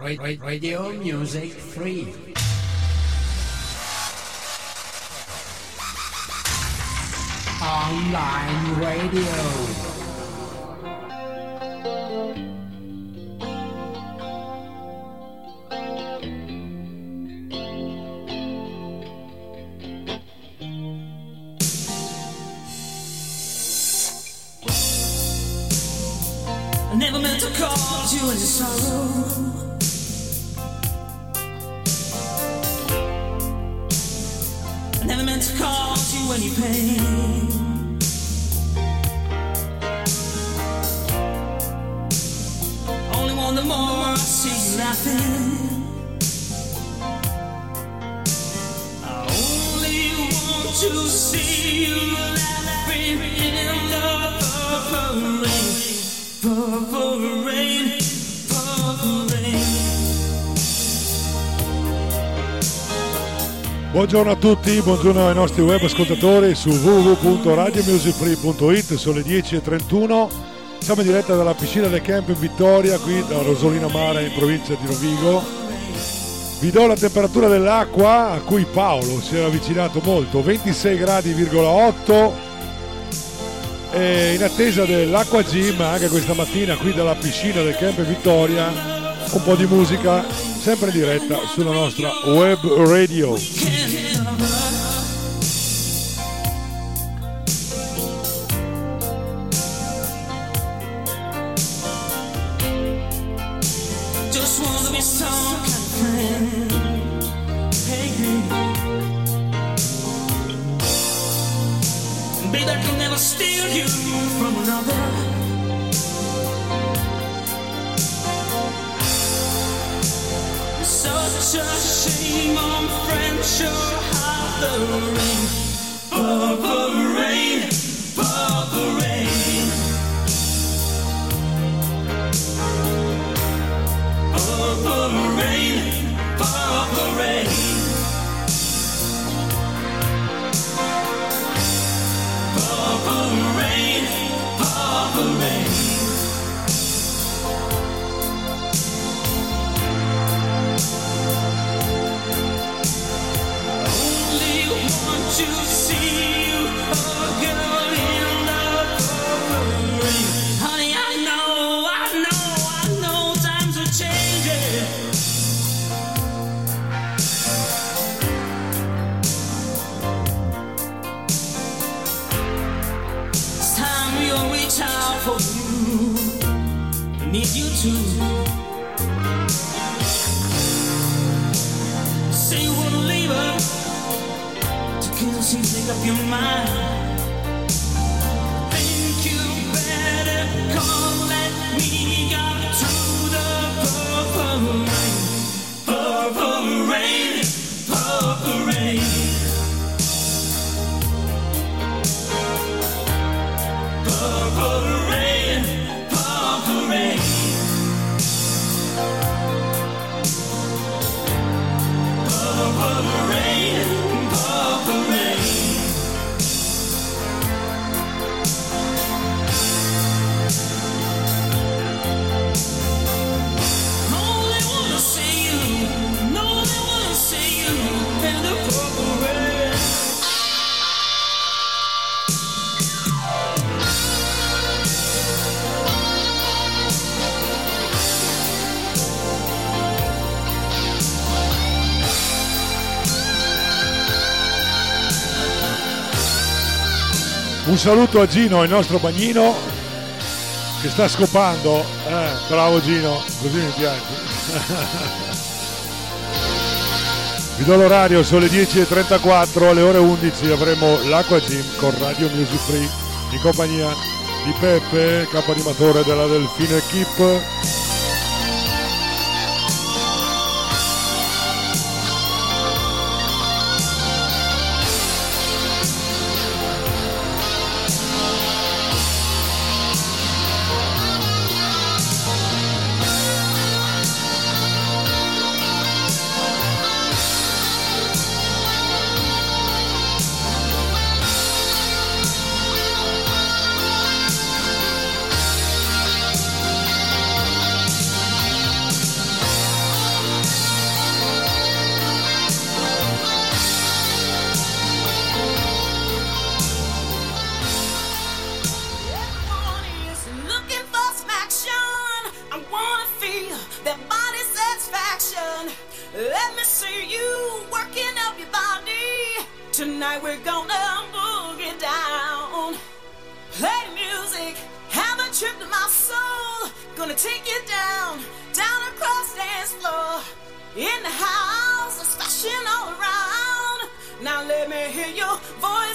Radio Music Free. Online Radio. never meant to cause you any sorrow. To cause you any pain. Only want the more I see you laughing. I only want to see you laughing Buongiorno a tutti, buongiorno ai nostri web ascoltatori su www.radiomusicfree.it, sono le 10.31, siamo in diretta dalla piscina del camp in Vittoria, qui da Rosolina Mare in provincia di Rovigo. Vi do la temperatura dell'acqua a cui Paolo si era avvicinato molto, 26 gradi,8 e in attesa dell'acqua gym anche questa mattina qui dalla piscina del camp Vittoria un po' di musica sempre in diretta sulla nostra web radio. you see? Un saluto a Gino, il nostro bagnino, che sta scopando. Eh, bravo Gino, così mi piace. Vi do l'orario, sono le 10.34, alle ore 11 avremo l'Aqua Gym con Radio Music Free in compagnia di Peppe, capo animatore della Delfino Equip. take you down, down across dance floor. In the house, it's fashion all around. Now let me hear your voice.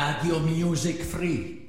Radio Music Free.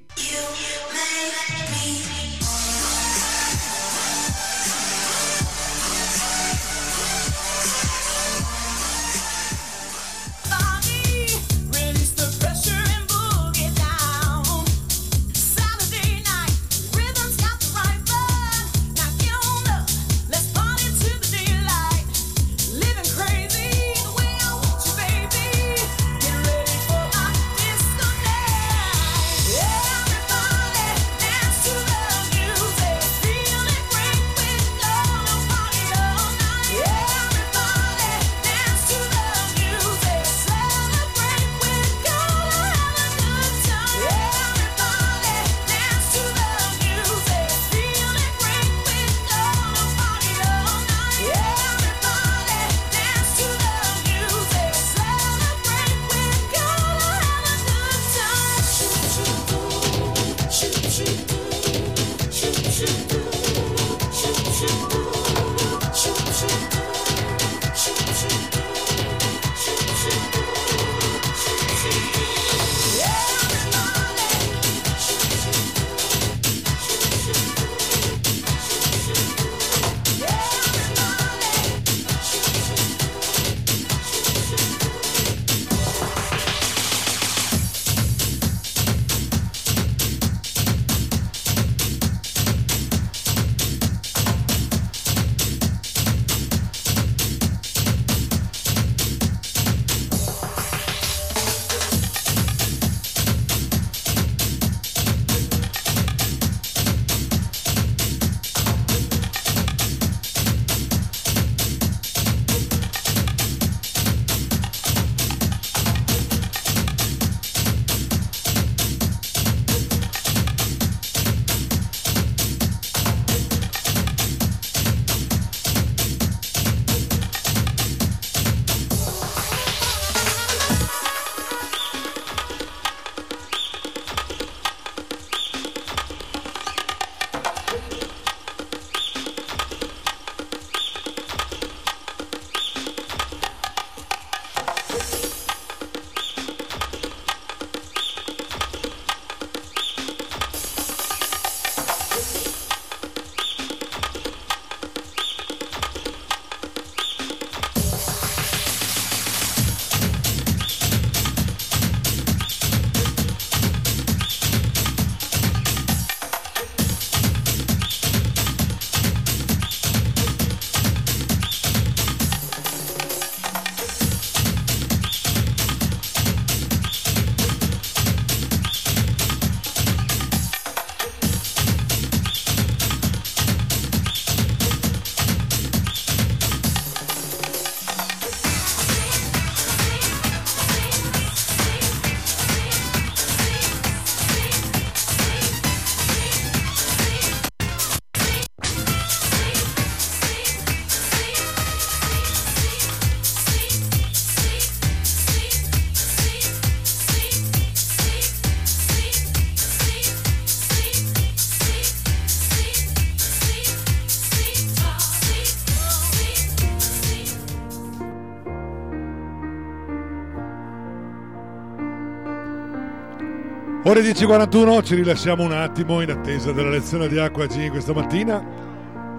Ore 10.41, ci rilasciamo un attimo in attesa della lezione di acqua G questa mattina.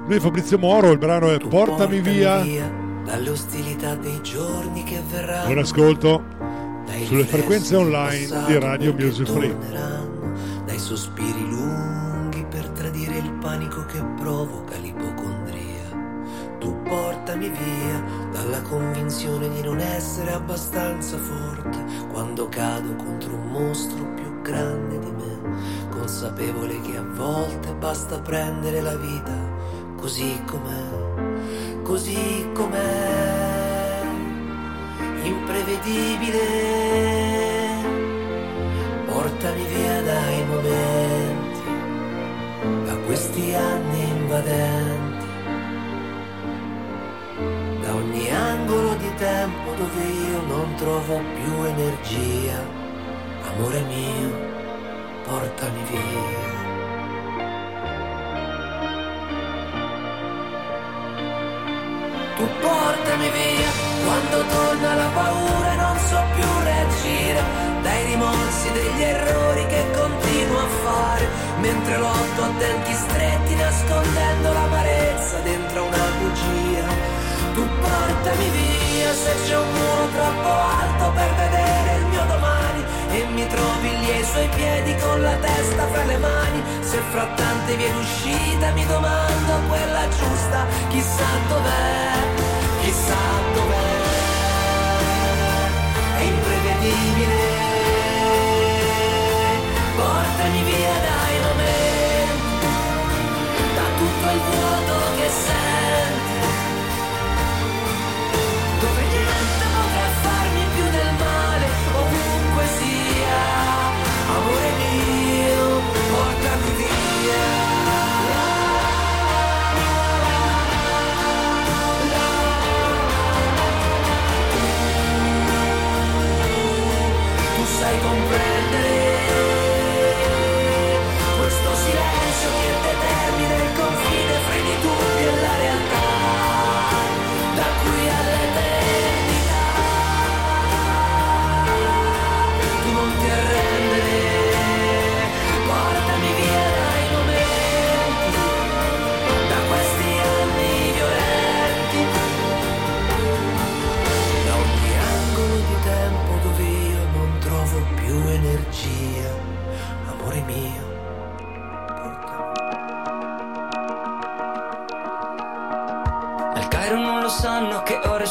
Lui è Fabrizio Moro, il brano è Tu Portami via. dalle ostilità dei giorni che verranno. Buon ascolto sulle frequenze online di Radio Music Free. Consapevole che a volte basta prendere la vita così com'è, così com'è, imprevedibile. Portami via dai momenti, da questi anni invadenti da ogni angolo di tempo dove io non trovo più energia. Amore mio, portami via. Tu portami via quando torna la paura e non so più reagire dai rimorsi degli errori che continuo a fare mentre lotto a denti stretti nascondendo l'amarezza dentro una bugia. Tu portami via se c'è un muro troppo alto per trovi lì ai suoi piedi con la testa fra le mani. Se fra tante vie d'uscita mi domando quella giusta, chissà dov'è, chissà dov'è. È imprevedibile. Portami via dai momenti,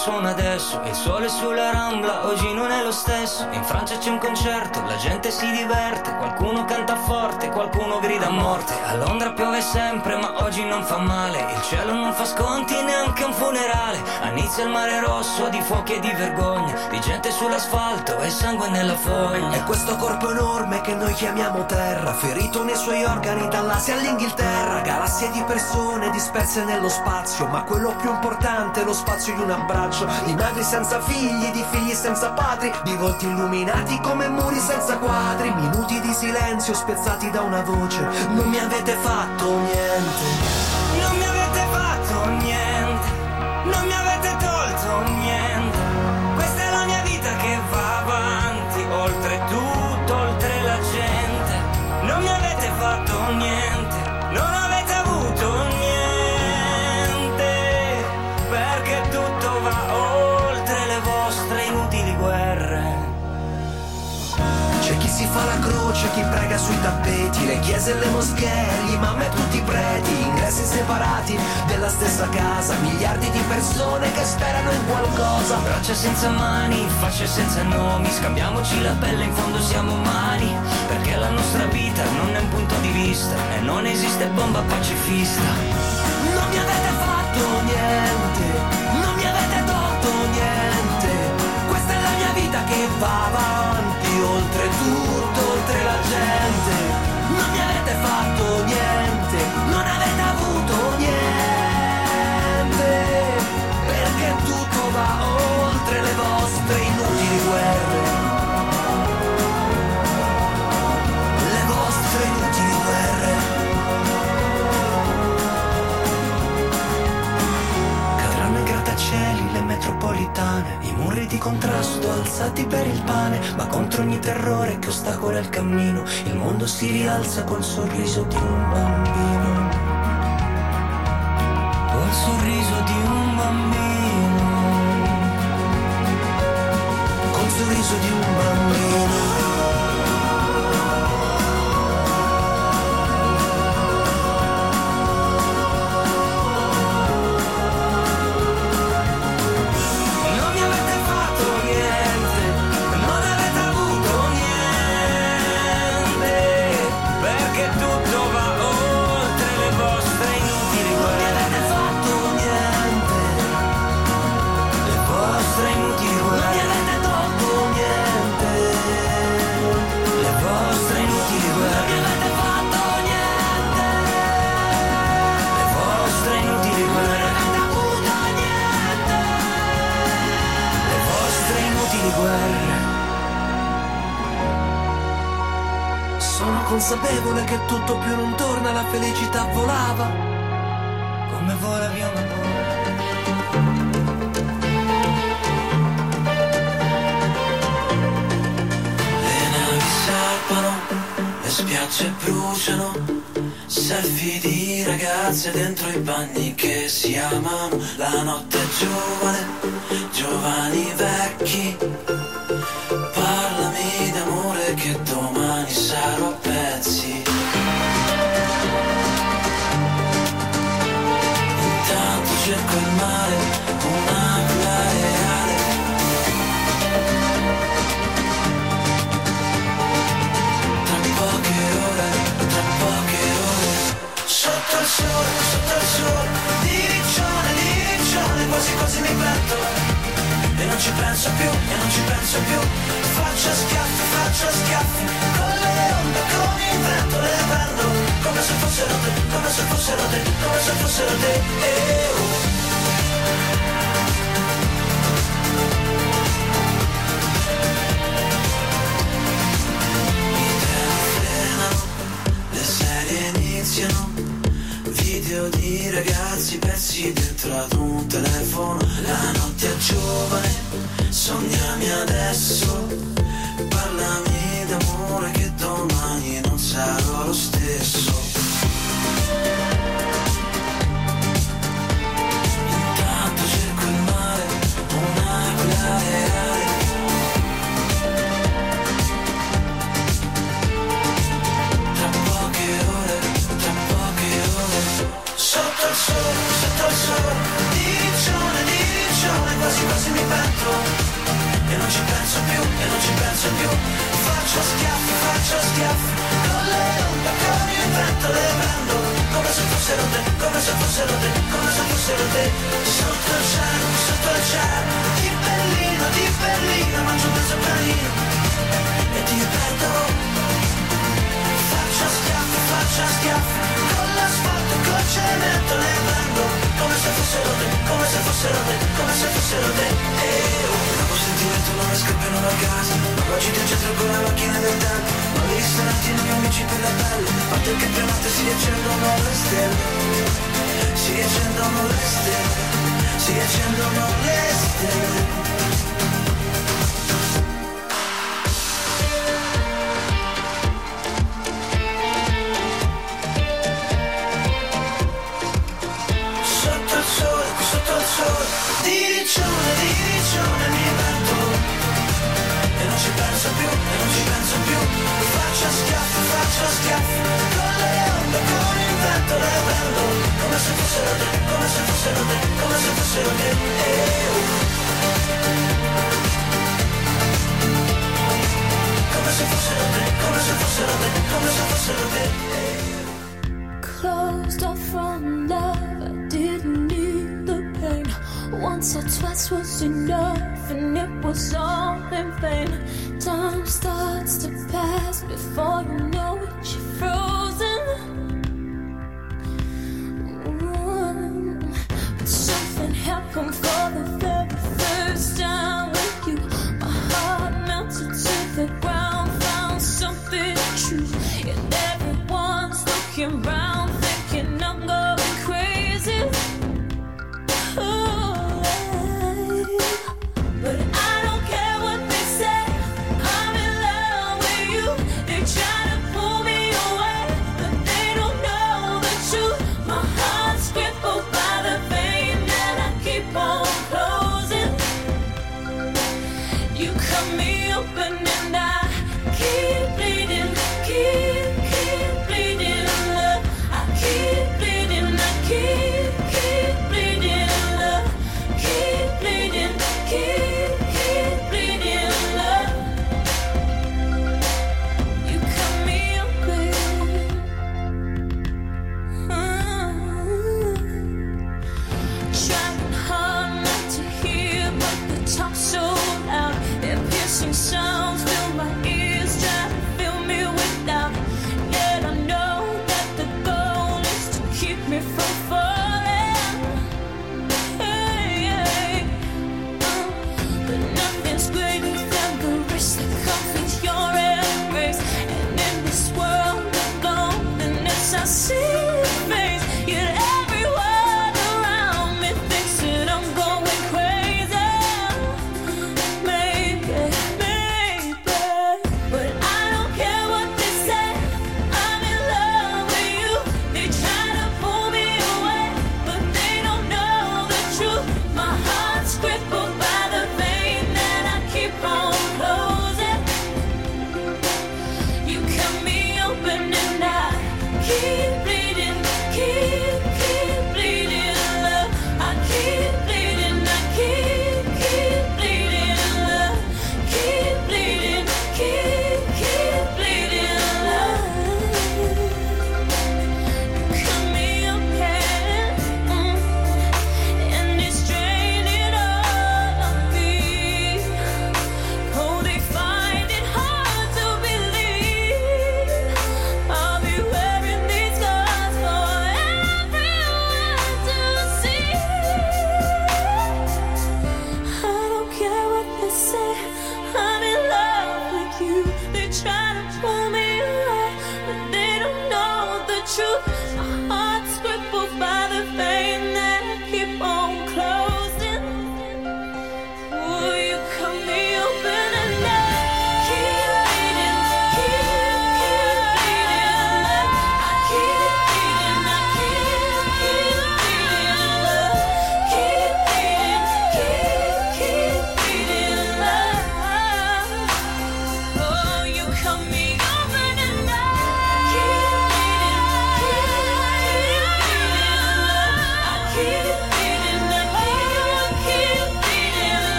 sono adesso Il sole sulla rambla oggi non è lo stesso. In Francia c'è un concerto, la gente si diverte Qualcuno canta forte, qualcuno grida a morte. A Londra piove sempre ma oggi non fa male. Il cielo non fa sconti neanche un funerale. A Nizza il mare rosso di fuochi e di vergogna. Di gente sull'asfalto e sangue nella foglia È questo corpo enorme che noi chiamiamo terra, ferito nei suoi organi dall'Asia all'Inghilterra, galassie di persone disperse nello spazio, ma quello più importante è lo spazio di un abbraccio, di madri senza figli, di figli senza padri, di volti illuminati come muri senza quadri, minuti di silenzio spezzati da una voce, non mi avete fatto niente. Si fa la croce, chi prega sui tappeti, le chiese e le moschee, gli imam e tutti i preti, ingressi separati della stessa casa, miliardi di persone che sperano in qualcosa. Braccia senza mani, facce senza nomi, scambiamoci la pelle, in fondo siamo umani, perché la nostra vita non è un punto di vista e non esiste bomba pacifista. Non mi avete fatto niente, non mi avete tolto niente. Questa è la mia vita che va avanti, oltre tutto, oltre la gente. Non mi avete fatto niente, non avete avuto niente. Perché tutto va oltre metropolitane, i muri di contrasto alzati per il pane, ma contro ogni terrore che ostacola il cammino, il mondo si rialza col sorriso di un bambino. Penso più, e non ci penso più. Faccio schiaffi, faccio schiaffi Con le onde, con il vento Le prendo come se fossero te Come se fossero te, come se fossero te. Eh, oh. le serie iniziano. Video di ragazzi persi dentro ad un telefono. La notte è giovane, sognami adesso Parlami d'amore che domani non sarò lo stesso. Intanto cerco il mare, un'aquila reale Tra poche ore, tra poche ore Sotto il sole, sotto il sole Quasi quasi mi pento. E non ci penso più, e non ci penso più. Faccio schiaffi, faccio schiaffi Con le onde, con il vento le prendo. Come se fossero te, come se fossero te Come se fossero te. Sotto il cielo, sotto il cielo. Di Berlino, di Berlino Mangio un pezzo panino. E ti perdo Faccia schiaffi, faccia schiaffi Con l'asfalto, col cemento le prendo Come se fossero te, come se fossero te Come se fossero te. Eh, oh. Dopo sentimento non mi scappano da casa. Oggi ti centro con la macchina del tempo Ma i ristoranti non mi amici per la pelle Parte il campionato e si accendono le stelle. Si accendono le stelle. Si accendono le stelle Faccio schiaffi, faccio schiaffi Con le onde, con il vento le Come se fossero te, come se fossero te Come se fossero te. Come se fossero te, come se fossero te Come se fossero te closed off from love. I didn't need the pain. Once or twice was enough, and it was all in vain. Time starts to pass before you know it, you're frozen. Mm. But something happened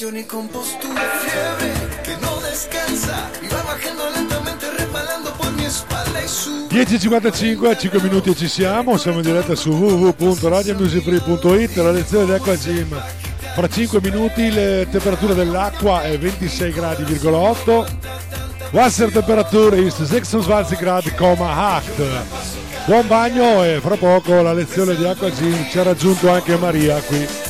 Depresión y compostura, fiebre que no descansa y va bajando lentamente resbalando por mi espalda y su 10.55, 5 minuti ci siamo, siamo in diretta su www.radiomusicfree.it, la lezione di Acqua Gym. Fra 5 minuti la temperatura dell'acqua è 26 gradi, 8. Wassertemperatur is 26 Grad, 8. Buon bagno e fra poco la lezione di Acqua Gym ci ha raggiunto anche Maria qui.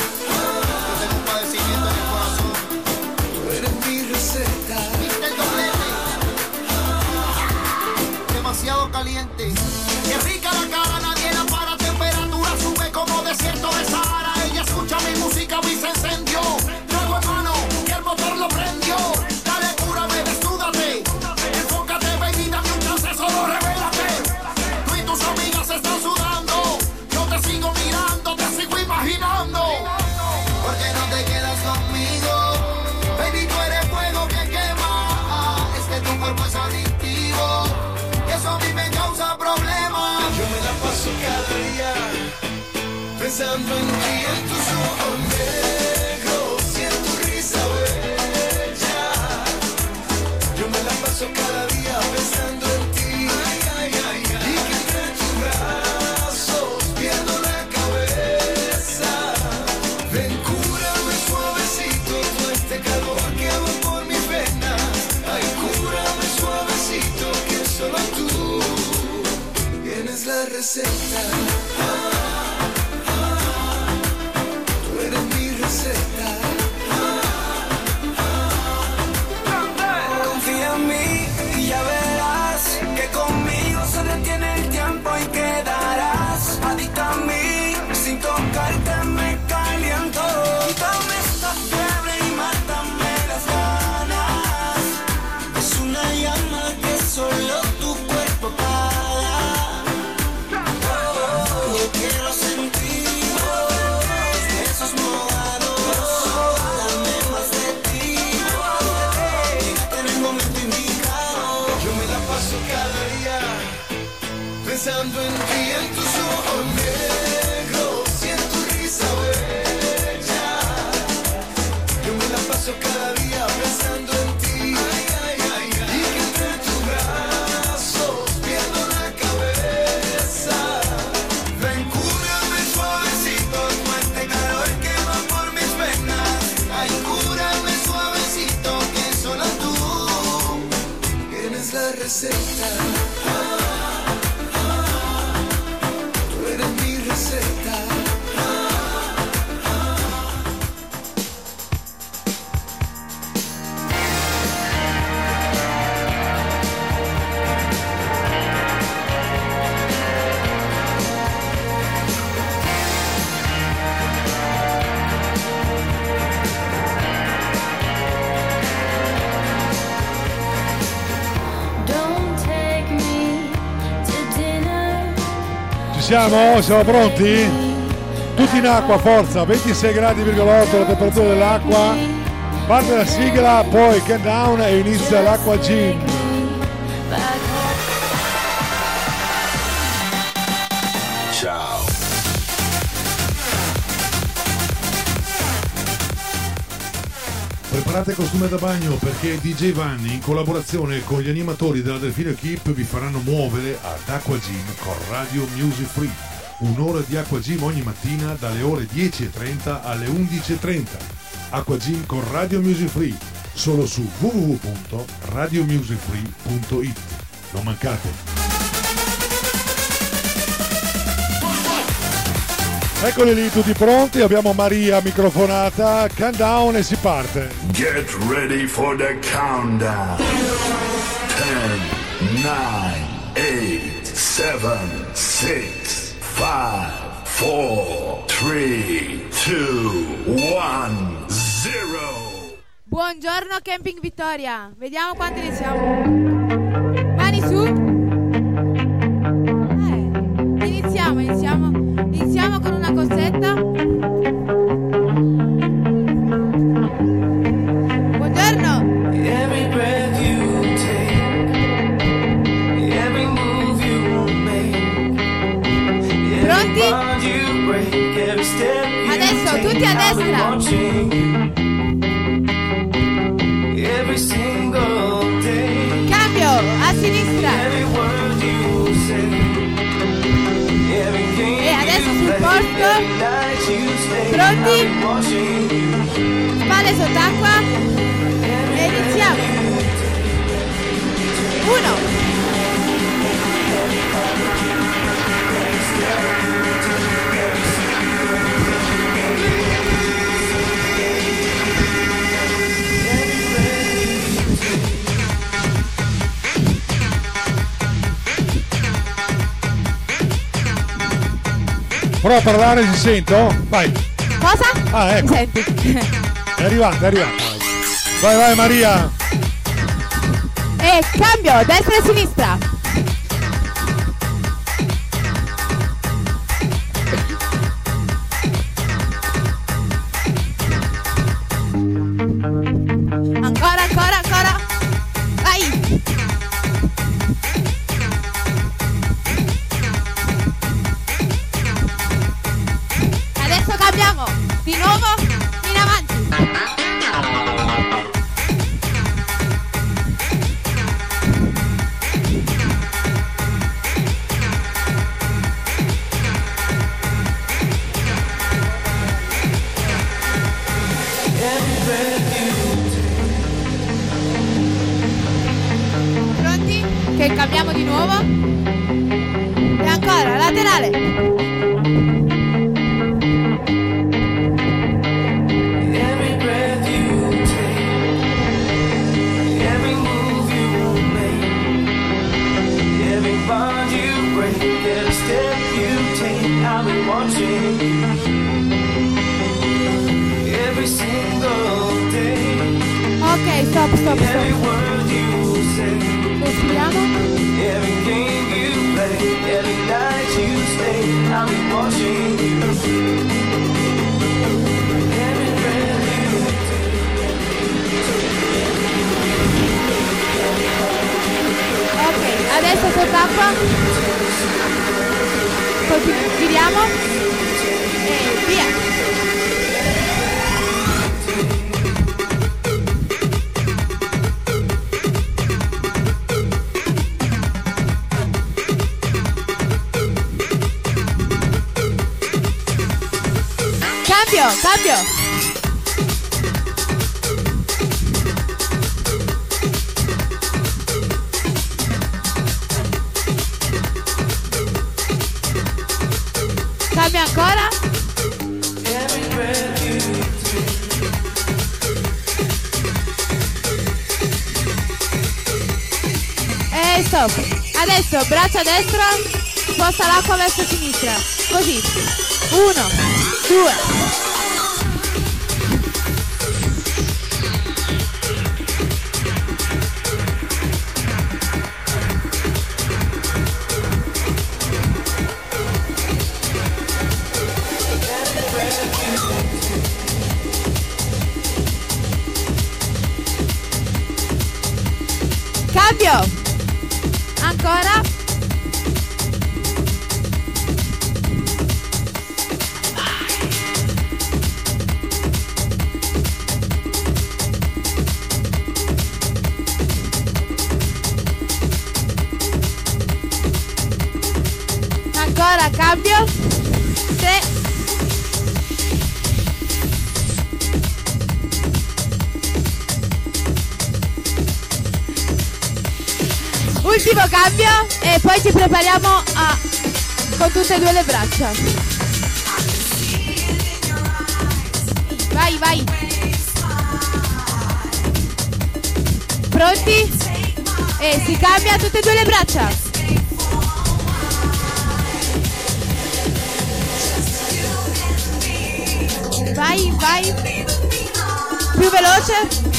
success. cada día. Ci siamo? Siamo pronti? Tutti in acqua, forza, 26 gradi,8 la temperatura dell'acqua. Parte la sigla, poi countdown e inizia l'acqua gym. Preparate costume da bagno perché DJ Vanni in collaborazione con gli animatori della Delfino Equip vi faranno muovere ad Aqua Gym con Radio Music Free. Un'ora di Aqua Gym ogni mattina dalle ore 10.30 alle 11.30. Aqua Gym con Radio Music Free solo su www.radiomusicfree.it. Non mancate! Eccoli lì tutti pronti, abbiamo Maria microfonata, countdown e si parte. Get ready for the countdown. 10, 9, 8, 7, 6, 5, 4, 3, 2, 1, 0. Buongiorno Camping Vittoria, vediamo quanti ne siamo. Una cosetta. Buongiorno. Every breath you take, every move you make, every Pronti? bond you break, every step you Adesso, tutti a destra. Pronti? I'll be watching you. Spalle sott'acqua. Prova a parlare, si sento? Vai, Cosa? Ah, ecco. Senti? è arrivata, è arrivata. Vai, vai Maria. E cambio, destra e sinistra. Cambio, cambio. Cambia ancora. E stop. Adesso braccia destra, sposta l'acqua verso sinistra. Così. Uno, due. Ancora, poi ci prepariamo a con tutte e due le braccia. Vai, vai. Pronti? E si cambia tutte e due le braccia. Vai, vai. Più veloce.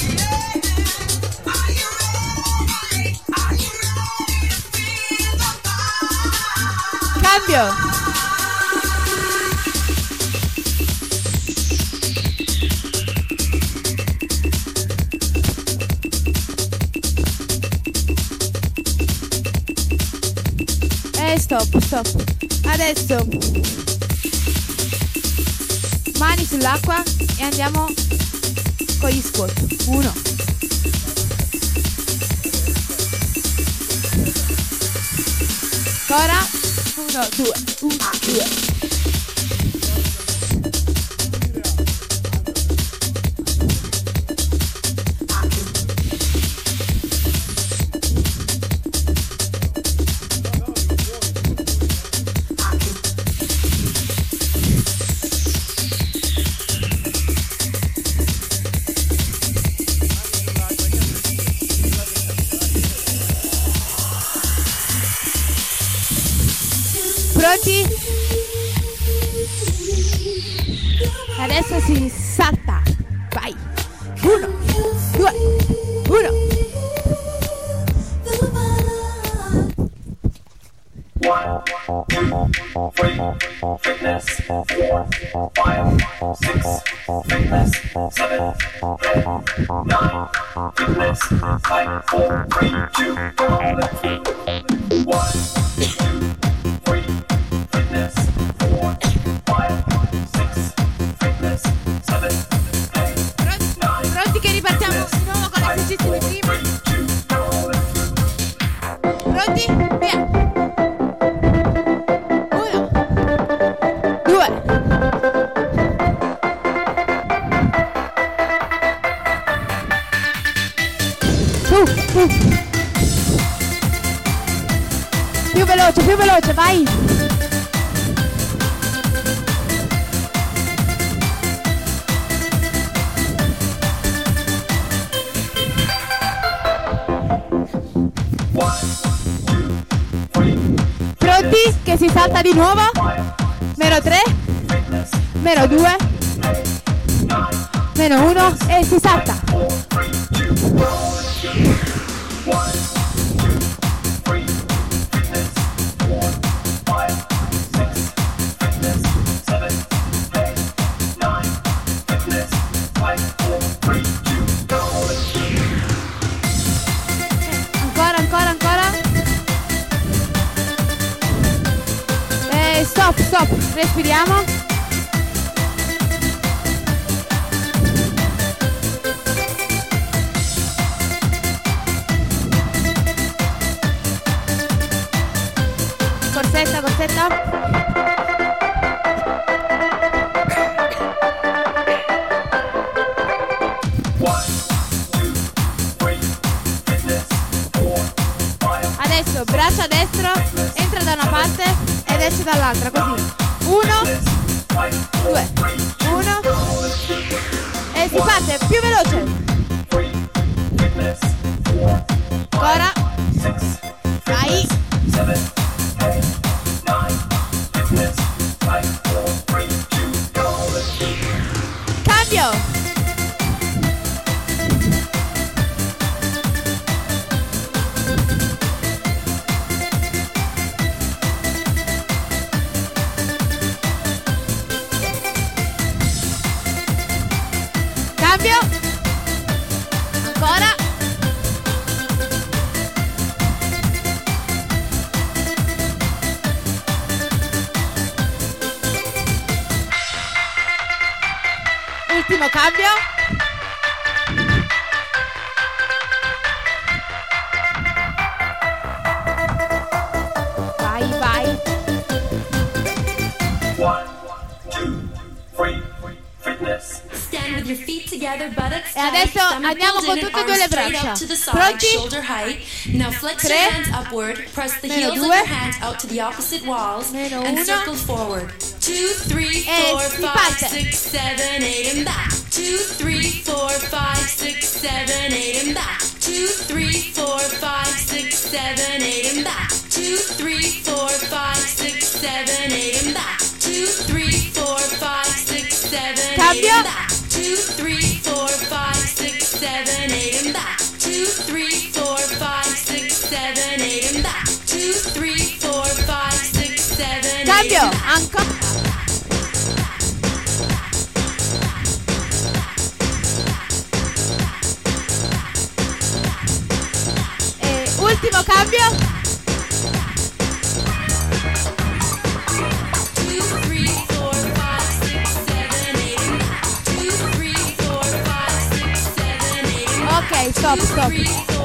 Cambio. Eh, stop, stop. Adesso mani sull'acqua e andiamo con gli squat. Uno. Ancora. Uno, due, uno, due. Pronti? Nine, fitness, five, four, three, two, one, let's di nuovo? Meno 3. Meno 2. Meno 1 e si salta. Dall'altra, così. Andiamo con tutte e due le braccia. Pronti? 3, upward, press the heels 2, of your hands out to the opposite walls meno and una. circle forward. 2, 3, 4, 5, 6, 7, 8 and back. 2, 3, 4, 5, 6, 7, 8 and back. 2, 3, 4, 5, 6, 7,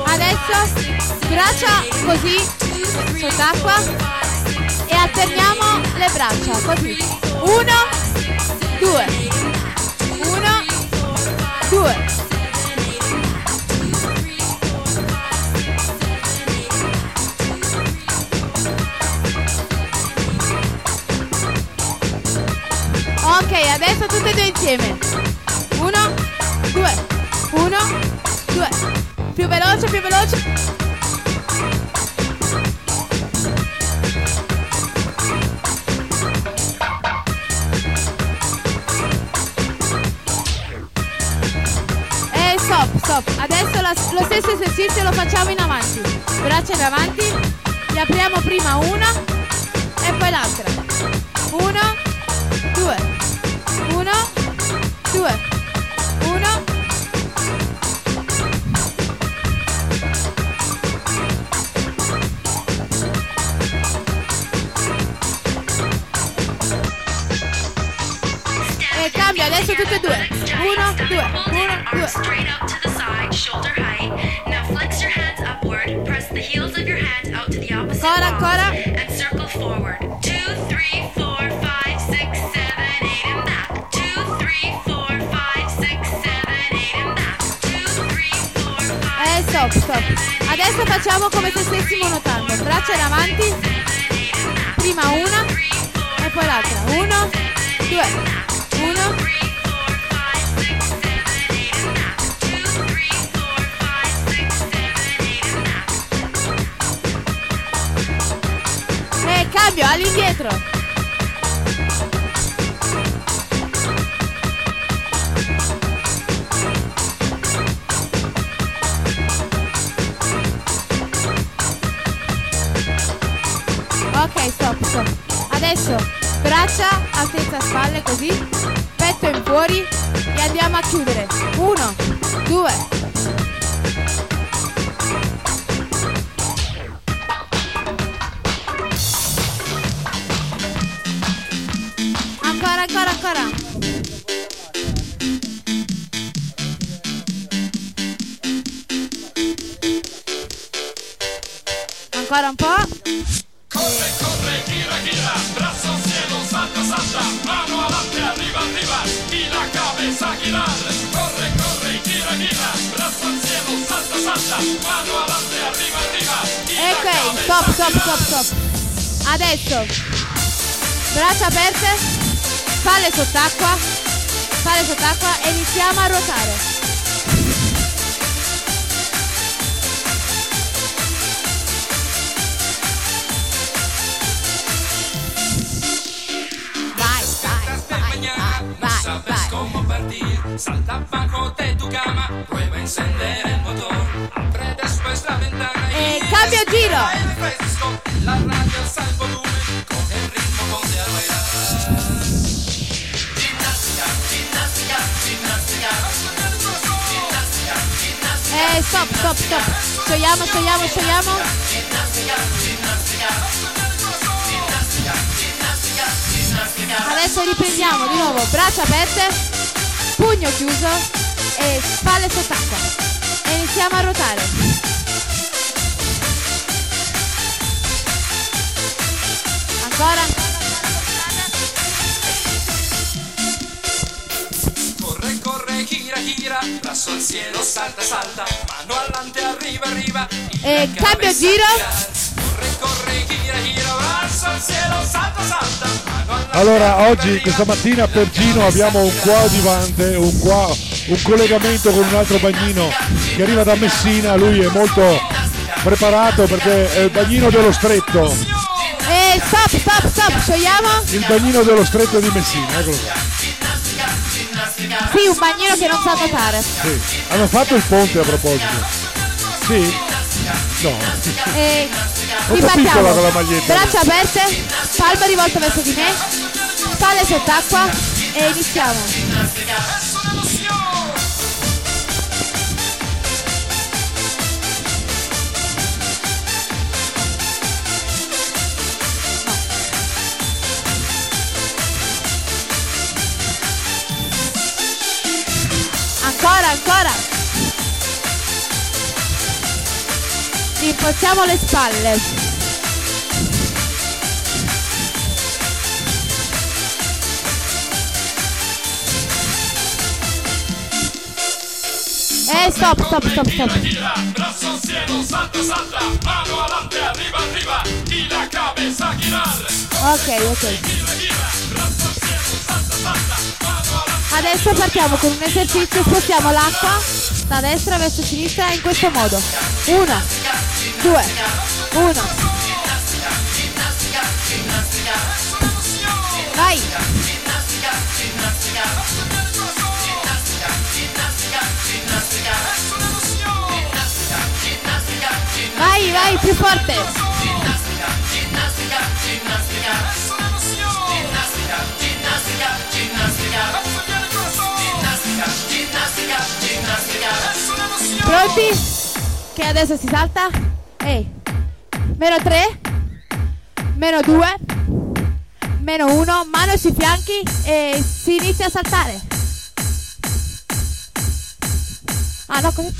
Adesso braccia così sott'acqua e alterniamo le braccia così. Uno, due. Uno, due. Ok, adesso tutte e due insieme. Uno, due. Uno, due. Più veloce, più veloce. E stop, stop. Adesso la- lo stesso esercizio lo facciamo in avanti. Braccia in avanti. Li apriamo prima una e poi l'altra. Uno, due. Due, uno, straight up to the side, shoulder height. Now flex your hands upward. Press the heels of your hands out to the opposite Ancora, walls ancora. and circle forward. Two, three, four, five, six, seven, eight, and back. Two, three, four, five, six, seven, eight, and back. Two, three, four, five, E stop, stop. Adesso facciamo come se stessimo nuotando. Braccia in avanti. Prima una e poi l'altra. Uno, due. Cambio all'indietro. Ok, stop, stop. Adesso braccia, altezza spalle così, petto in fuori e andiamo a chiudere. Uno, due. Ancora, ancora, un po'. Corre, corre, gira, gira, brazo al cielo, salta, salta, mano adelante, arriba, arriba, y la cabeza girar. Corre, corre, gira, gira, brazo al cielo, salta, salta, mano adelante, arriba, arriba, y la Ok, stop, stop, stop, stop. Adesso. Braccia aperte, spalle sott'acqua, spalle sott'acqua e iniziamo a ruotare. Sabes cómo partir, salta bajo de tu cama, prueba encender el motor, abre después la ventana E y cambio giro. aire fresco, la radio alza stop, stop, stop. Sciogliamo, sciogliamo, sciogliamo. Adesso riprendiamo di nuovo, braccia aperte, pugno chiuso e spalle sott'acqua. E iniziamo a ruotare. Ancora, Corre, corre, gira, brazo al cielo, salta, salta, E cambio giro. Allora, oggi, questa mattina per Gino abbiamo un coadiuvante, un, qua, un collegamento con un altro bagnino che arriva da Messina. Lui è molto preparato perché è il bagnino dello stretto. E stop, stop, stop, sciogliamo. Il bagnino dello stretto di Messina, eccolo qua. Sì, un bagnino che non sa nuotare. Sì. Hanno fatto il ponte a proposito. Sì? No. E piccola ripartiamo. con la maglietta. Braccia aperte, palma rivolta verso di me, spalle sott'acqua e iniziamo. Rimpostiamo le spalle. Eh, stop, stop, stop, stop. Brazo al cielo, salta, salta, mano adelante, arriba, arriba, y la cabeza girar. Ok, ok. Adesso partiamo con un esercizio, spostiamo l'acqua da destra verso sinistra in questo modo. Uno, due, uno. Vai. Vai, vai, più forte. Pronti? Che adesso si salta? Ehi. Meno 3. Meno 2. Meno 1. Mano sui fianchi e si inizia a saltare. Ah no, così.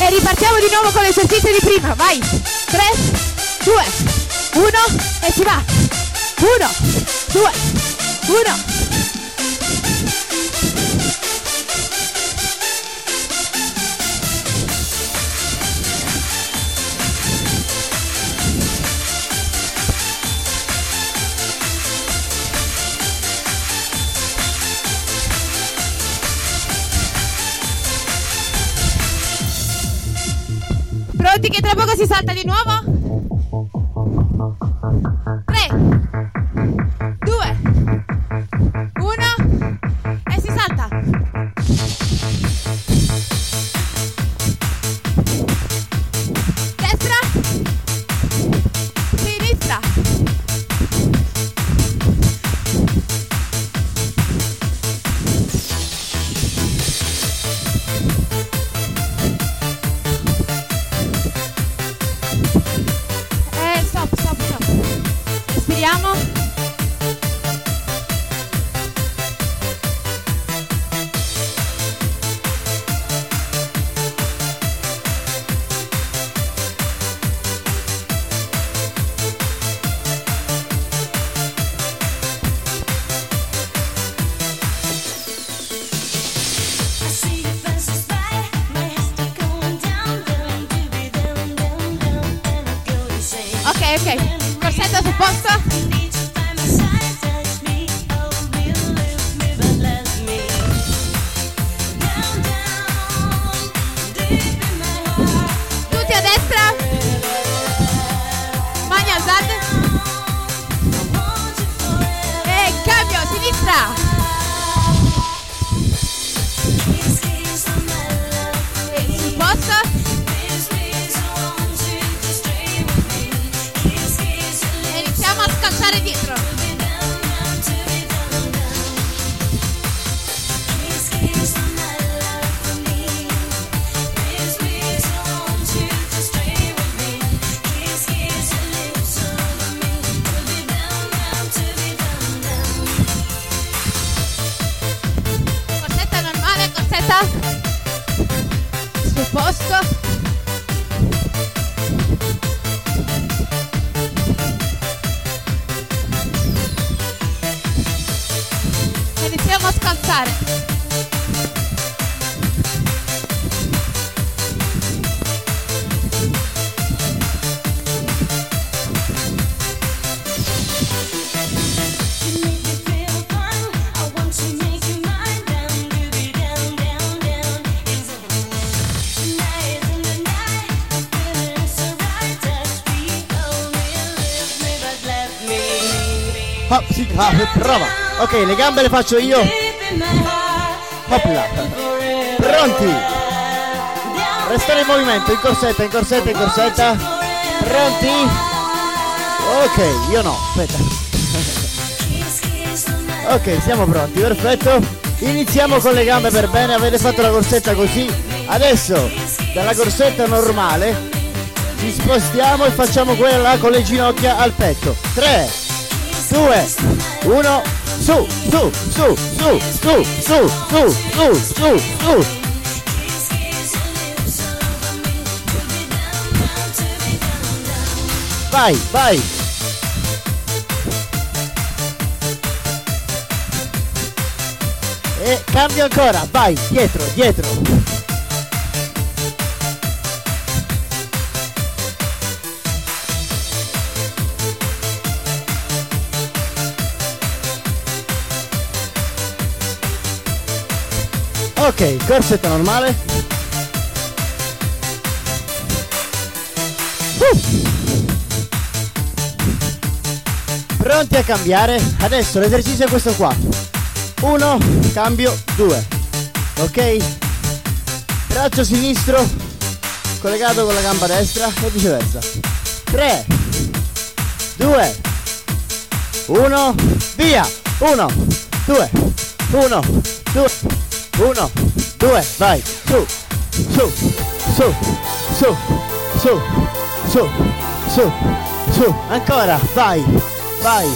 E ripartiamo di nuovo con l'esercizio di prima. Vai. 3, 2, 1 e si va. 1, 2, 1. Che tra poco si salta di nuovo? Ok, ok. Corsetto sul posto. Le gambe le faccio io. Hopla. Pronti? Restare in movimento, in corsetta, in corsetta, in corsetta. Pronti? Ok, io no, aspetta. Ok, siamo pronti, perfetto. Iniziamo con le gambe per bene, avete fatto la corsetta così. Adesso, dalla corsetta normale, ci spostiamo e facciamo quella con le ginocchia al petto. 3, 2, 1, su, su, su, su, su, su, su, su, su, su. Vai, vai. E cambio ancora, vai, dietro, dietro. Ok, corsetta normale. Uh. Pronti a cambiare? Adesso l'esercizio è questo qua. Uno, cambio, due. Ok? Braccio sinistro collegato con la gamba destra e viceversa. 3, 2, 1, via! 1, 2, 1, 2, 1, 2, vai, su, su, su, su, su, su, su, su, ancora, vai, vai,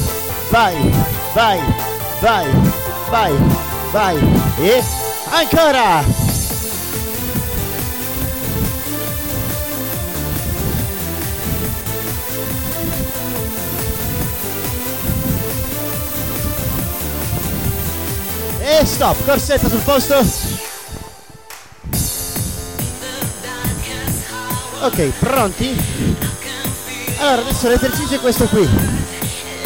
vai, vai, vai, vai, vai, e ancora! Stop, corsetta sul posto. Ok, pronti? Allora, adesso l'esercizio è questo qui.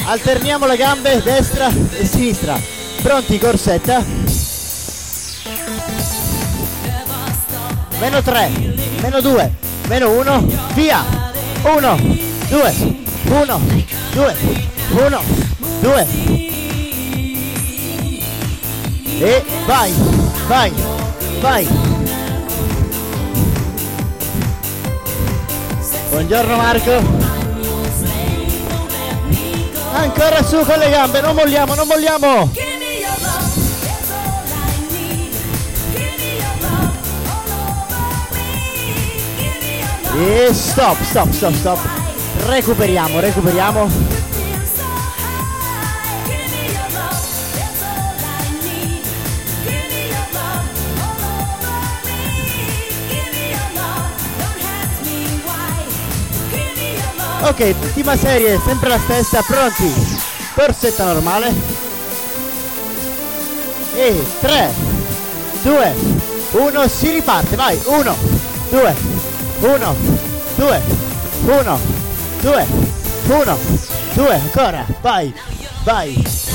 Alterniamo le gambe destra e sinistra. Pronti, corsetta? Meno 3, meno 2, meno 1, via! 1, 2, 1, 2, 1, 2, e vai, vai, vai. Buongiorno Marco. Ancora su con le gambe, non molliamo, non molliamo. E stop, stop, stop, stop. Recuperiamo, recuperiamo. Ok, ultima serie, sempre la stessa, pronti? Corsetta normale. E 3, 2, 1, si riparte, vai, 1, 2, 1, 2, 1, 2, 1, 2, ancora, vai, vai.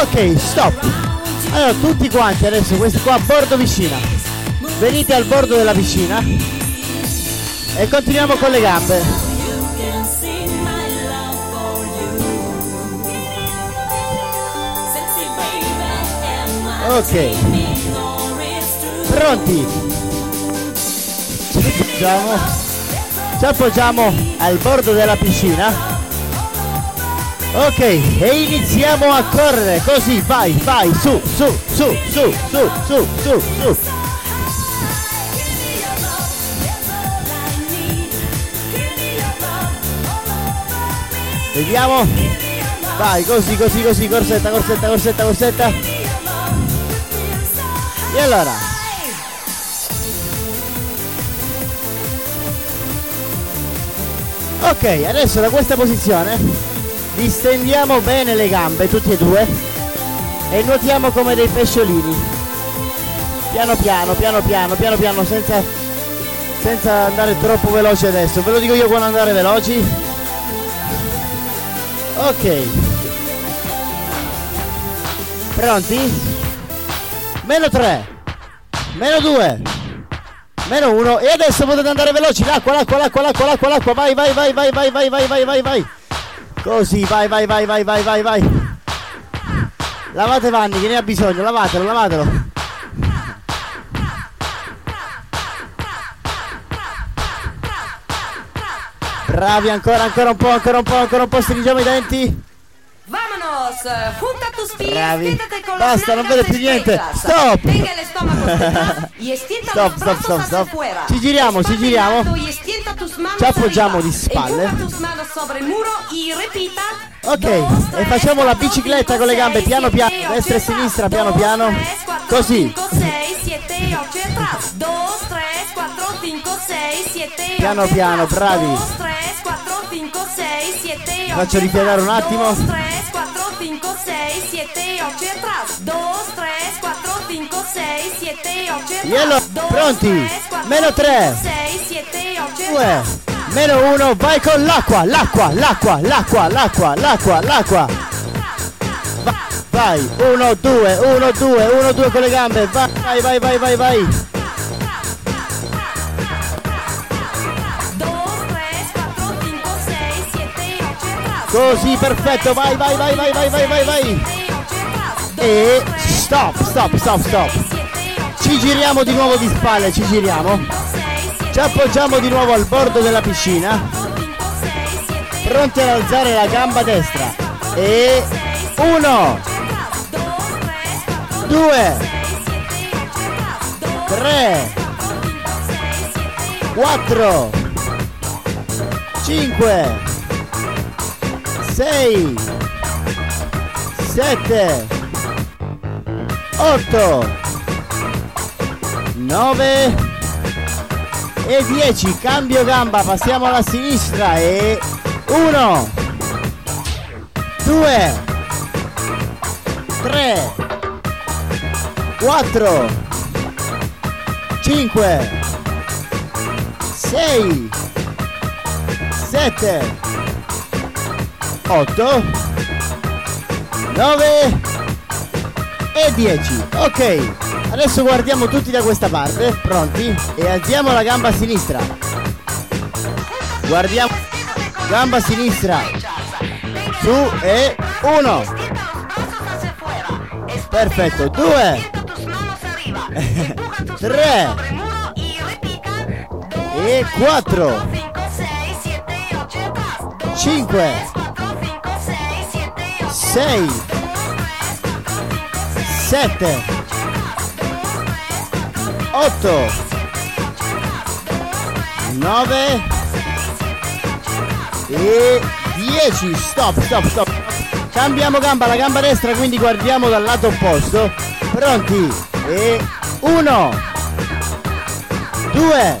Ok, stop. Allora, tutti quanti adesso, questi qua a bordo piscina. Venite al bordo della piscina e continuiamo con le gambe. Ok. Pronti? Ci appoggiamo. Ci appoggiamo al bordo della piscina. Ok, e iniziamo a correre, così, vai, vai, su, su, su, su, su, su, su, su. Vediamo. Vai, così, così, così, corsetta, corsetta, corsetta, corsetta. E allora, Ok, adesso da questa posizione distendiamo bene le gambe, tutti e due, e nuotiamo come dei pesciolini. Piano piano, piano piano, piano piano, senza, senza andare troppo veloci adesso. Ve lo dico io quando andare veloci. Ok. Pronti? Meno 3. Meno 2. Meno 1. E adesso potete andare veloci. L'acqua, l'acqua, l'acqua, l'acqua, l'acqua, l'acqua. Vai, vai, vai, vai, vai, vai, vai, vai, vai, vai. Così, vai, vai, vai, vai, vai, vai, vai. Lavate Vanni, che ne ha bisogno, lavatelo, lavatelo. Bravi ancora, ancora un po', ancora un po', ancora un po', stringiamo i denti. Vamonos! junta tu pies, Basta, non vedo più niente. Stop. stop, stop, stop, stop. Ci giriamo, ci giriamo. Ci appoggiamo di spalle. Ok, e facciamo la bicicletta con le gambe piano piano, destra e sinistra, piano piano. Così. Piano piano, bravi. 2, 3, 4, 5, 6, 7, 8 Faccio ripiegare un attimo. 2, 3, 4, 5, 6, 7, 8 y atrás. 2, 3, 4, 5, 6, 7, 8 y E atrás. pronti? Meno 3, 6, 7, 8 y 2, atrás. meno 1, vai con l'acqua, l'acqua, l'acqua, l'acqua, l'acqua, l'acqua, l'acqua. Va- Vai, 1, 2, 1, 2, 1, 2 con le gambe, vai, vai, vai, vai, vai, vai. Così, perfetto, vai, vai, vai, vai, vai, vai, vai, vai. E stop, stop, stop, stop. Ci giriamo di nuovo di spalle, ci giriamo. Ci appoggiamo di nuovo al bordo della piscina. Pronti ad alzare la gamba destra. E 1 2 3 4 5 6 7 8 9 e 10 cambio gamba passiamo alla sinistra e 1 2 3 4 5 6 7 8 9 e 10 ok adesso guardiamo tutti da questa parte pronti? E alziamo la gamba sinistra. Guardiamo gamba sinistra. Su e 1 perfetto 2 3 e 4 5 6 7 8 9 e 10 stop stop stop. Cambiamo gamba la gamba destra quindi guardiamo dal lato opposto. Pronti? E 1 2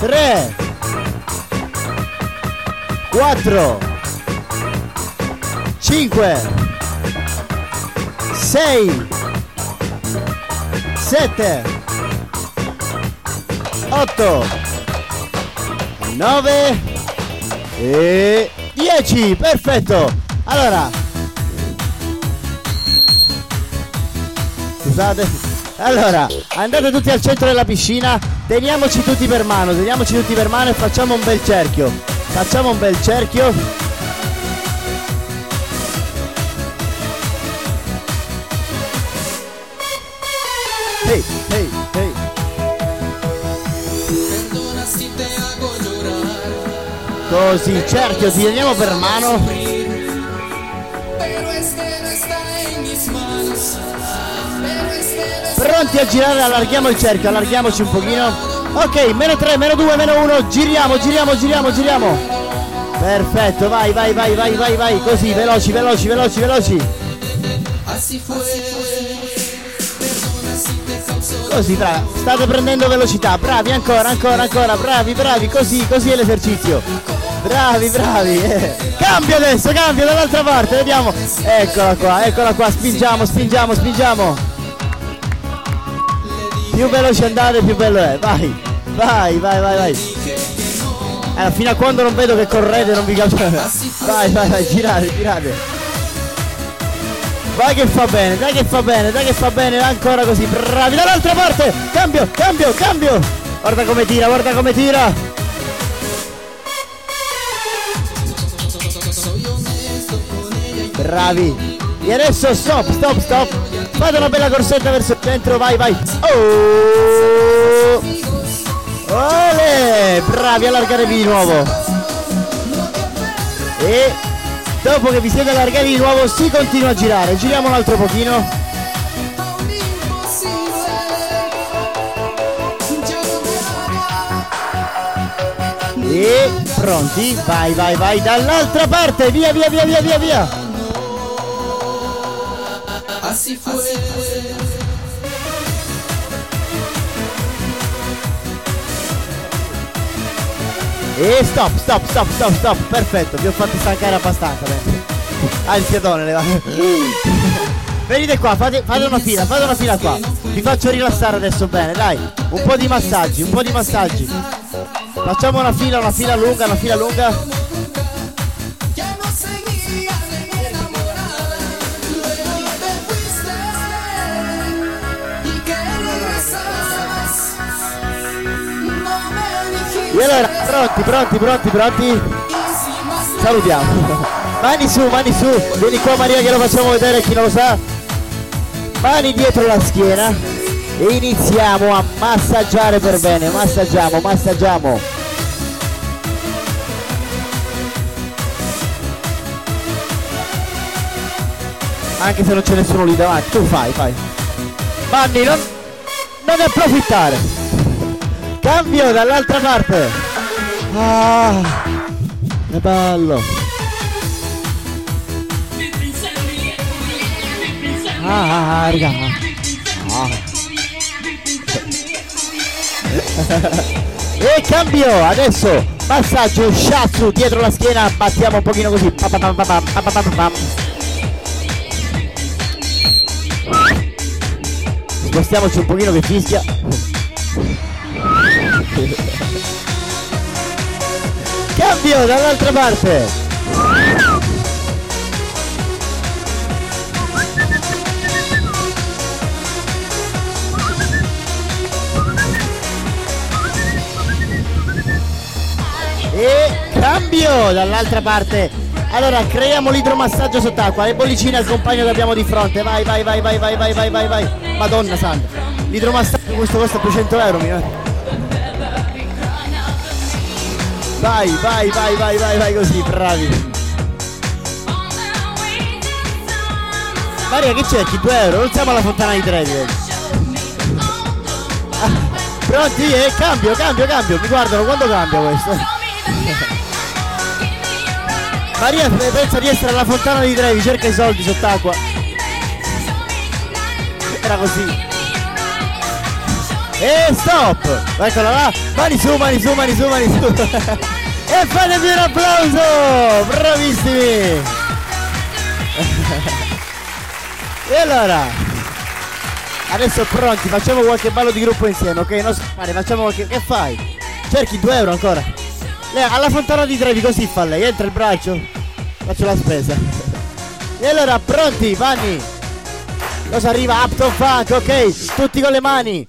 3 4 5 6 7 8 9 e 10 perfetto. Allora scusate. Allora andate tutti al centro della piscina teniamoci tutti per mano teniamoci tutti per mano e facciamo un bel cerchio. Facciamo un bel cerchio Così, cerchio, ti teniamo per mano. Pronti a girare, allarghiamo il cerchio, allarghiamoci un pochino. Ok, meno 3, meno 2, meno 1, giriamo, giriamo, giriamo, giriamo. Perfetto, vai, vai, vai, vai, vai, vai, così, veloci, veloci, veloci, veloci. Così, bravi, state prendendo velocità, bravi, ancora, ancora, ancora, bravi, bravi, così, così è l'esercizio. Bravi, bravi. eh. Cambio adesso, cambio dall'altra parte, vediamo. Eccola qua, eccola qua, spingiamo, spingiamo, spingiamo. Più veloci andate, più bello è. Vai, vai, vai, vai, vai. Eh, fino a quando non vedo che correte non vi capisco. Vai, vai, vai, girate, girate. Vai che fa bene, dai che fa bene, dai che fa bene, ancora così, bravi, dall'altra parte, cambio, cambio, cambio, guarda come tira, guarda come tira, bravi, e adesso stop, stop, stop, fate una bella corsetta verso il centro, vai, vai, oh, ole, bravi, allargatevi di nuovo, e dopo che vi siete allargati di nuovo si continua a girare, giriamo un altro pochino, E pronti? Vai, vai, vai dall'altra parte! Via, via, via, via, via, via! Así fue. E stop, stop, stop, stop, stop! Perfetto, vi ho fatti stancare abbastanza, penso. Ah, il fiatone le va. Venite qua, fate, fate una fila, fate una fila qua. Vi faccio rilassare adesso bene, dai. Un po' di massaggi, un po' di massaggi. Facciamo una fila, una fila lunga, una fila lunga. E allora, pronti, pronti, pronti, pronti? Salutiamo. Mani su, mani su. Vieni qua Maria che lo facciamo vedere chi non lo sa. Mani dietro la schiena. E iniziamo a massaggiare per bene. Massaggiamo, massaggiamo. Anche se non c'è nessuno lì davanti, tu fai, fai. Manni, non, non approfittare. Cambio dall'altra parte. Ah, che bello. Ah, ah, raga. Ah. e cambio adesso passaggio shatsu dietro la schiena battiamo un pochino così spostiamoci un pochino che fischia Cambio dall'altra parte. E cambio dall'altra parte. Allora creiamo l'idromassaggio sott'acqua. Le bollicine al compagno che abbiamo di fronte. Vai, vai, vai, vai, vai, vai, vai, vai, vai. Madonna santa. L'idromassaggio questo costa 200 euro. Mi... Vai, vai, vai, vai, vai, vai così, bravi. Maria che cerchi? 2 euro? Non siamo alla fontana di Trevi. Ah, pronti? E cambio, cambio, cambio. Mi guardano quando cambia questo. Maria pensa di essere alla fontana di Trevi, cerca i soldi sott'acqua. Era così. E stop! Eccola là! Mani su, mani su, mani su, mani su! e fatevi un applauso! Bravissimi! e allora? Adesso pronti, facciamo qualche ballo di gruppo insieme, ok? Non scappare, facciamo qualche. Che fai? Cerchi 2 euro ancora. Lei alla fontana di Trevi così fa lei, entra il braccio, faccio la spesa. E allora pronti, Vanni? Cosa arriva? Upton Funk, ok? Tutti con le mani.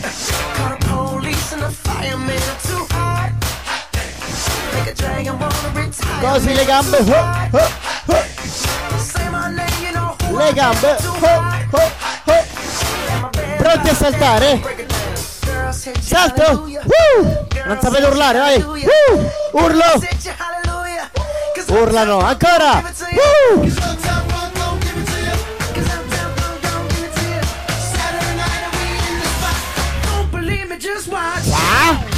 Call the police and the fireman too hard. Make a dragon wanna retire. Così le gambe. Ho, ho, ho. Say my name, you know who le gambe. Ho, ho, ho. Pronti a saltare? Salto! Uh! Non sapete urlare, vai! Uh! Urlo! Urlano, ancora! Uh! Just watch. Ah.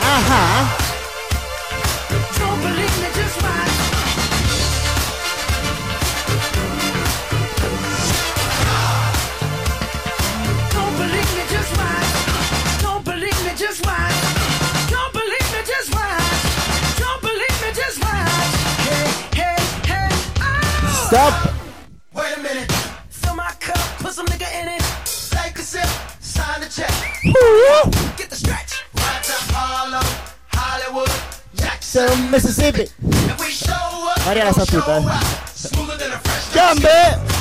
Ah. Don't believe me, just watch. Don't believe me, just watch. Don't believe me, just watch. Don't believe me, just watch. Don't believe me, just watch. Hey, hey, hey, oh! Stop. Uh. Get the stretch. Right to Harlem, Hollywood, Jackson, Mississippi. And we show up. Maria la sa tutta, eh. Gambe.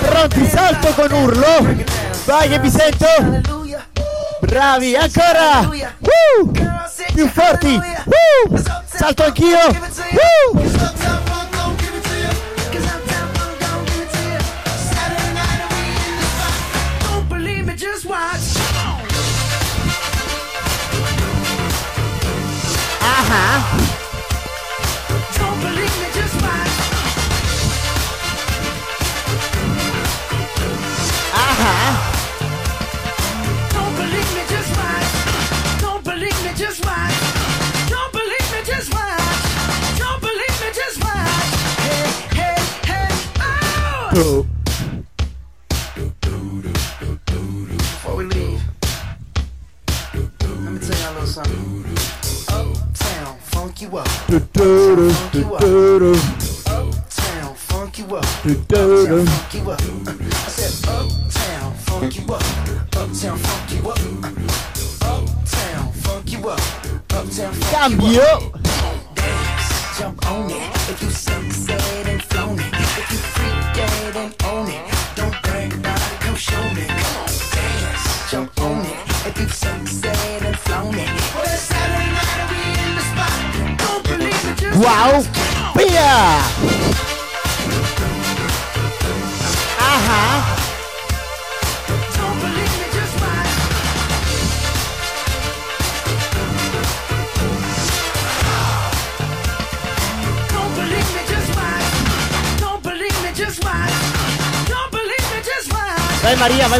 Pronti, salto con urlo. Vai che vi sento. Bravi, ancora. Uh. Più forti. Uh. Salto anch'io. Watch. Ah. Before we leave, let me tell y'all a little something. Uptown, funk you up. Uptown, funk you up. Uptown, funk you up.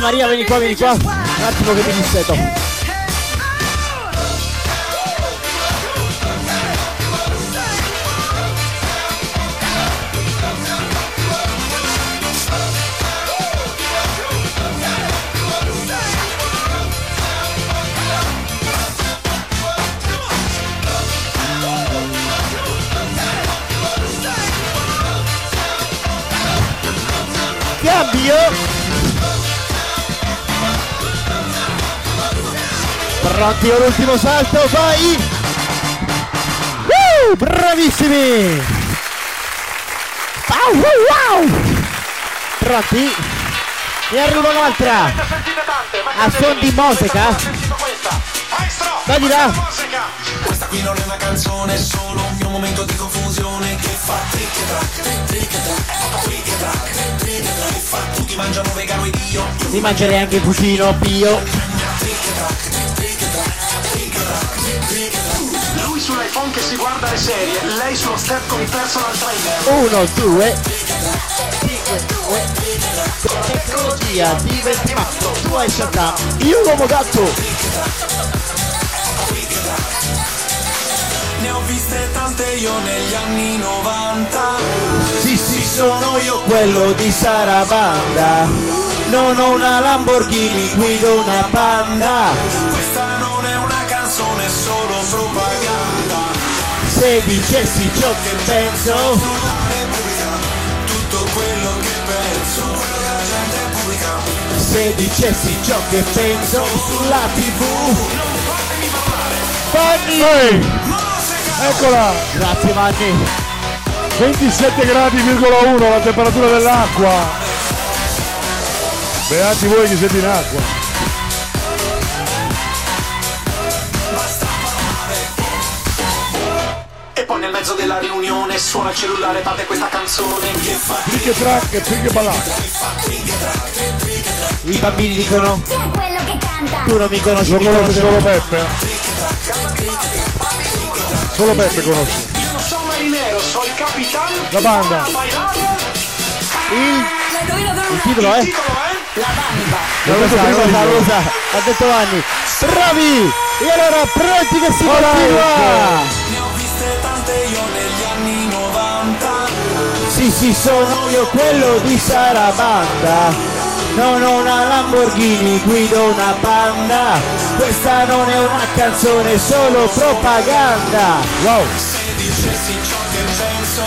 Maria, vieni qua, vieni qua. Un attimo che mi disseto. Pronti all'ultimo salto, vai! Uh, bravissimi! Wow, wow, wow! Pronti? Ne arriva un'altra! A suon di musica? Vai di là! Questa qui non è una canzone, è solo un mio momento di confusione che fa trick e track, trick e track, trick e track, trick e track, fa tutti mangiano vegano ed io. Si mangerei anche il fucino, Pio! sull'iPhone che si guarda le serie, lei sullo step con i personal trainer. Uno, due, tecnologia diventi matto, tu hai Shazam, io l'uomo gatto! Ne ho viste tante io negli anni 90. Sì sì sono io quello di Sarabanda Non ho una Lamborghini, guido una Panda Questa non è una canzone, è solo propaganda. Se dicessi ciò che penso Sulla Repubblica, tutto quello che penso. Se dicessi ciò che penso sulla tv Non fatemi parlare, Fanny! Ehi! Eccola! Grazie Manni! 27 gradi,1 la temperatura dell'acqua! Beati voi che siete in acqua! Mezzo della riunione suona il cellulare, parte questa canzone che fa Tricche tracche, tricche ballate! I bambini dicono quello che canta. tu non mi conosci Lo conosce conosci solo Peppe? Solo Peppe conosce. Io non sono marinero, sono il capitano La banda. Il, il titolo è? La banda. Non lo sa, non lo sa, non lo sa. Ha detto Vanni. Bravi! E allora pronti che si continua! Sì, sì, sono io quello di Sarabanda. Non ho una Lamborghini, guido una panda. Questa non è una canzone, è solo propaganda. Wow! Se dicessi ciò che penso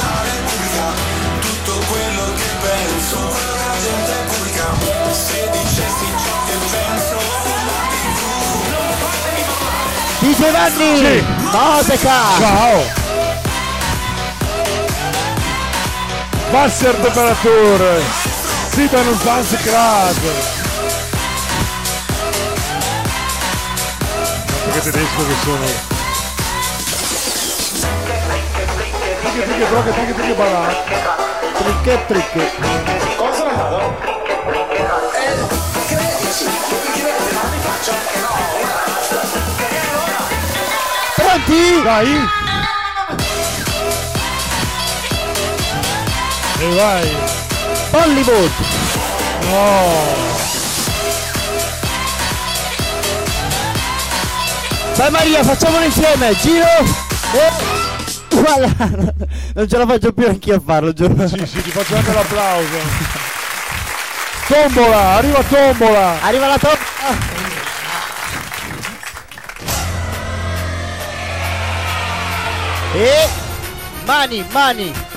La Repubblica Tutto quello che penso la gente pubblica Se dicessi ciò che penso DJ Vanni! Sì. Moseca! Ciao! Wasser Temperatur, Siebenundzwanzig Grad. Guarda che tedesco che sono. Tricche, tricche, droga, tricche, tricche, banana. Tricche, tricche. Cosa sono andato? Pronti? Dai! E vai! Hollywood! No! Vai Maria, facciamolo insieme! Giro! E... Voilà! Non ce la faccio più anch'io a farlo, giuro. Sì, sì, ti faccio anche l'applauso! Tombola! Arriva Tombola! Arriva la top! E mani, mani!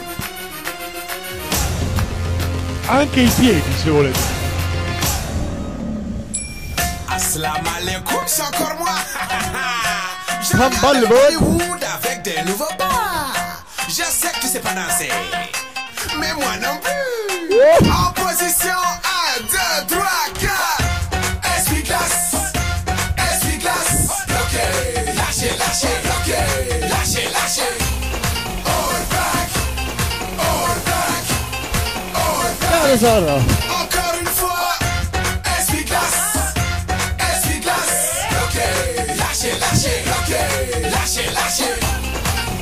Anche i piedi se volete! Alaikum, c'est encore moi. Je regarde Bollywood. Bollywood avec des nouveaux pas. Je sais que tu sais pas danser. Mais moi non plus. En position 1, 2, 3, 4 Encore une fois, SB Glace, SB Glace, ok, lâchez, lâchez, ok, lâchez, lâchez.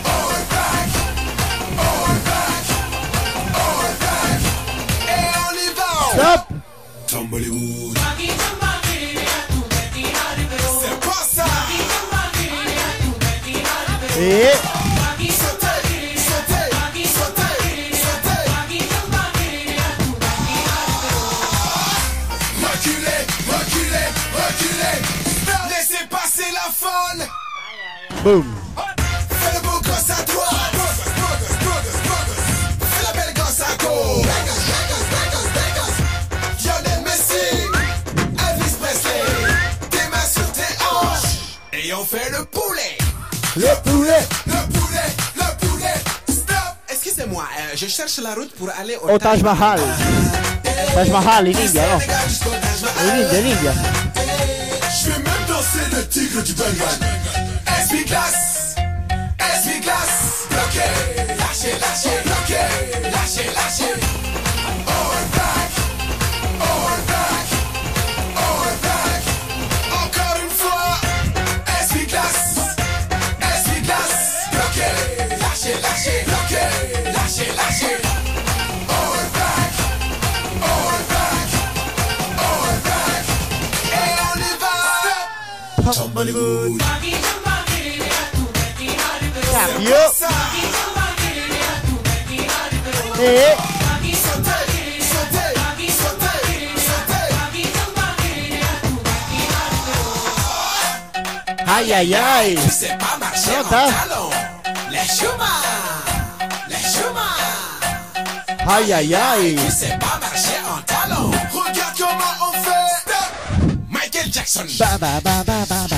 Oh, back, oh, back, oh, back, et on y va. Stop. C'est pas ça? Et... Et on fait le poulet. Le poulet! Le poulet, le poulet. Stop. Excusez-moi, euh, je cherche la route pour aller au O Taj Mahal! Taj Mahal in India, no? In India, in India! Je vais même danser le tigre du Bengal. Essuie-glace, essuie-glace, bloqué, lâchez, lâchez, bloqué, lâchez, lâchez. All back, WhatsApp. Eh. Ay, ay, ay. Nota. Aïe aïe aïe. Tu en Michael Jackson. Ba ba ba ba ba.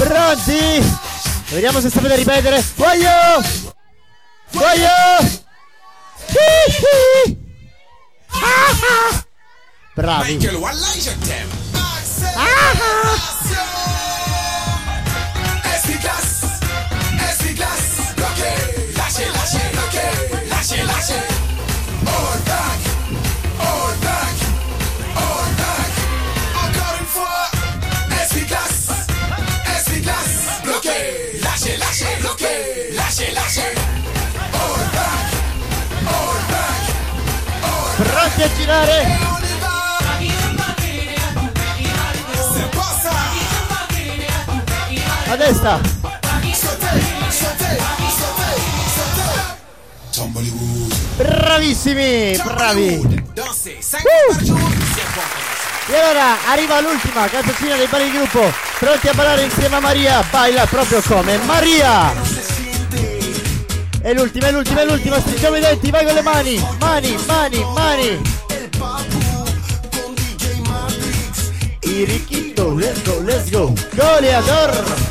Pronti? Vediamo se sapete ripetere. Voglio! Voglio! Hi, hi. Ah, ah. Bravi. Efficace, a girare? A destra. Bravissimi, bravi. Dansez 5 Uh. E allora arriva l'ultima canzoncina dei pari di gruppo. Pronti a ballare insieme a Maria? Baila proprio come Maria. E l'ultima, è l'ultima, è l'ultima. Stringiamo i denti, vai con le mani. Mani, mani, mani. Let's go, let's go. Goleador.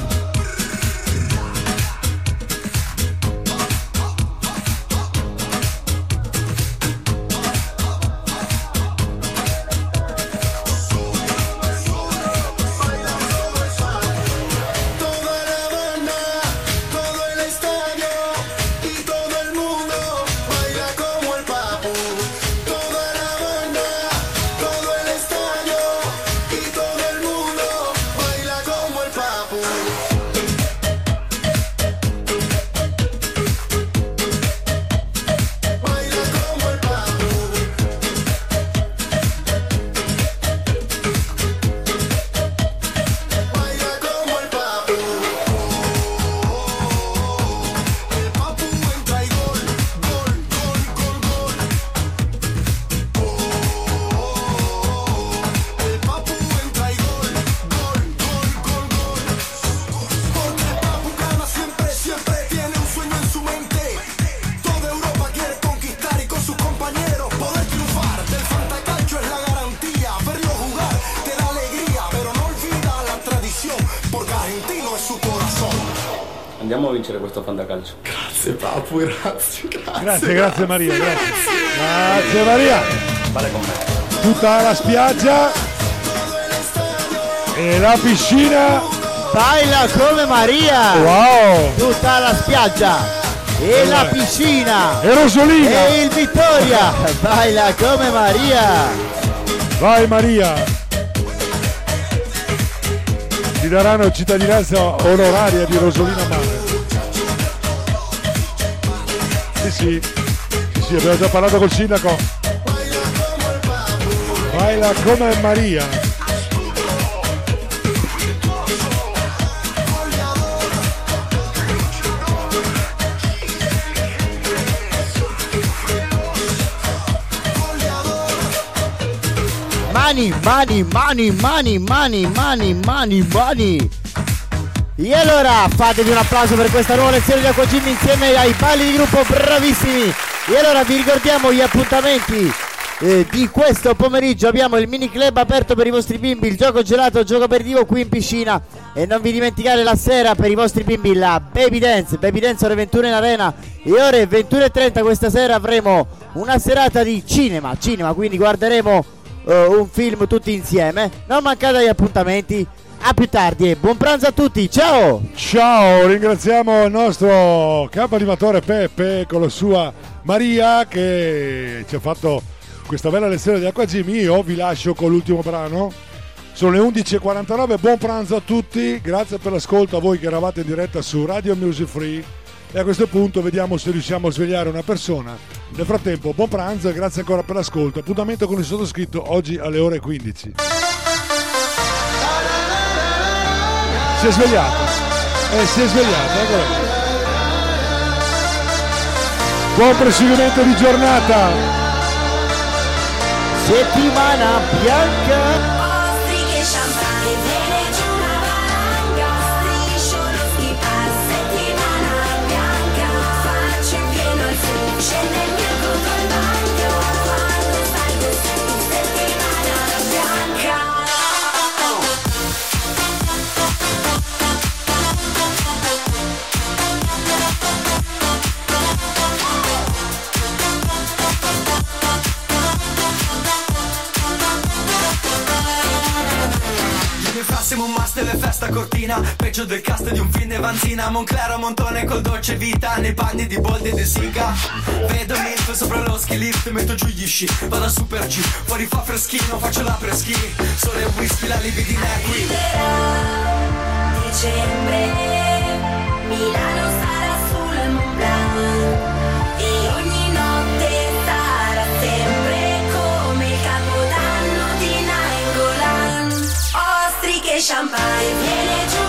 Questo fantacalcio. Grazie Papu, grazie, grazie. Grazie, grazie Maria, grazie. Grazie Maria. Vale con me. Tutta la spiaggia e la piscina. Baila come Maria. Wow. Tutta la spiaggia. E la piscina. E Rosolina. E il Vittoria. Baila come Maria. Vai Maria. Ti daranno cittadinanza onoraria di Rosolina Mare. Sì, sì. Abbiamo già parlato col sindaco. Baila come Maria. Mani, mani, mani, mani, mani, mani, mani, mani. E allora fatevi un applauso per questa nuova lezione di Acqua Gym insieme ai balli di gruppo bravissimi. E allora vi ricordiamo gli appuntamenti eh, di questo pomeriggio. Abbiamo il mini club aperto per i vostri bimbi, il gioco gelato, gioco aperitivo qui in piscina. E non vi dimenticare la sera per i vostri bimbi la Baby Dance, Baby Dance ore 21 in arena e ore 21.30 questa sera avremo una serata di cinema, cinema, quindi guarderemo eh, un film tutti insieme. Non mancate agli appuntamenti. A più tardi e buon pranzo a tutti. Ciao! Ciao, ringraziamo il nostro capo animatore Peppe con la sua Maria che ci ha fatto questa bella lezione di Acqua Gym. Io vi lascio con l'ultimo brano. Sono le 11.49, buon pranzo a tutti, grazie per l'ascolto a voi che eravate in diretta su Radio Music Free e a questo punto vediamo se riusciamo a svegliare una persona. Nel frattempo, buon pranzo e grazie ancora per l'ascolto. Appuntamento con il sottoscritto oggi alle ore 15. Si è svegliato. Eh, si è svegliato, eccolo. Buon proseguimento di giornata. Settimana bianca. La cortina Peggio del cast di un film Vanzina. Monclero Montone col dolce vita Nei panni di Boldi e De Sica. Vedo milf sopra lo ski lift Metto giù gli sci. Vado a super G Fuori fa freschino Faccio la preschi Sole e whisky La libidina è qui dicembre Milano ostriche e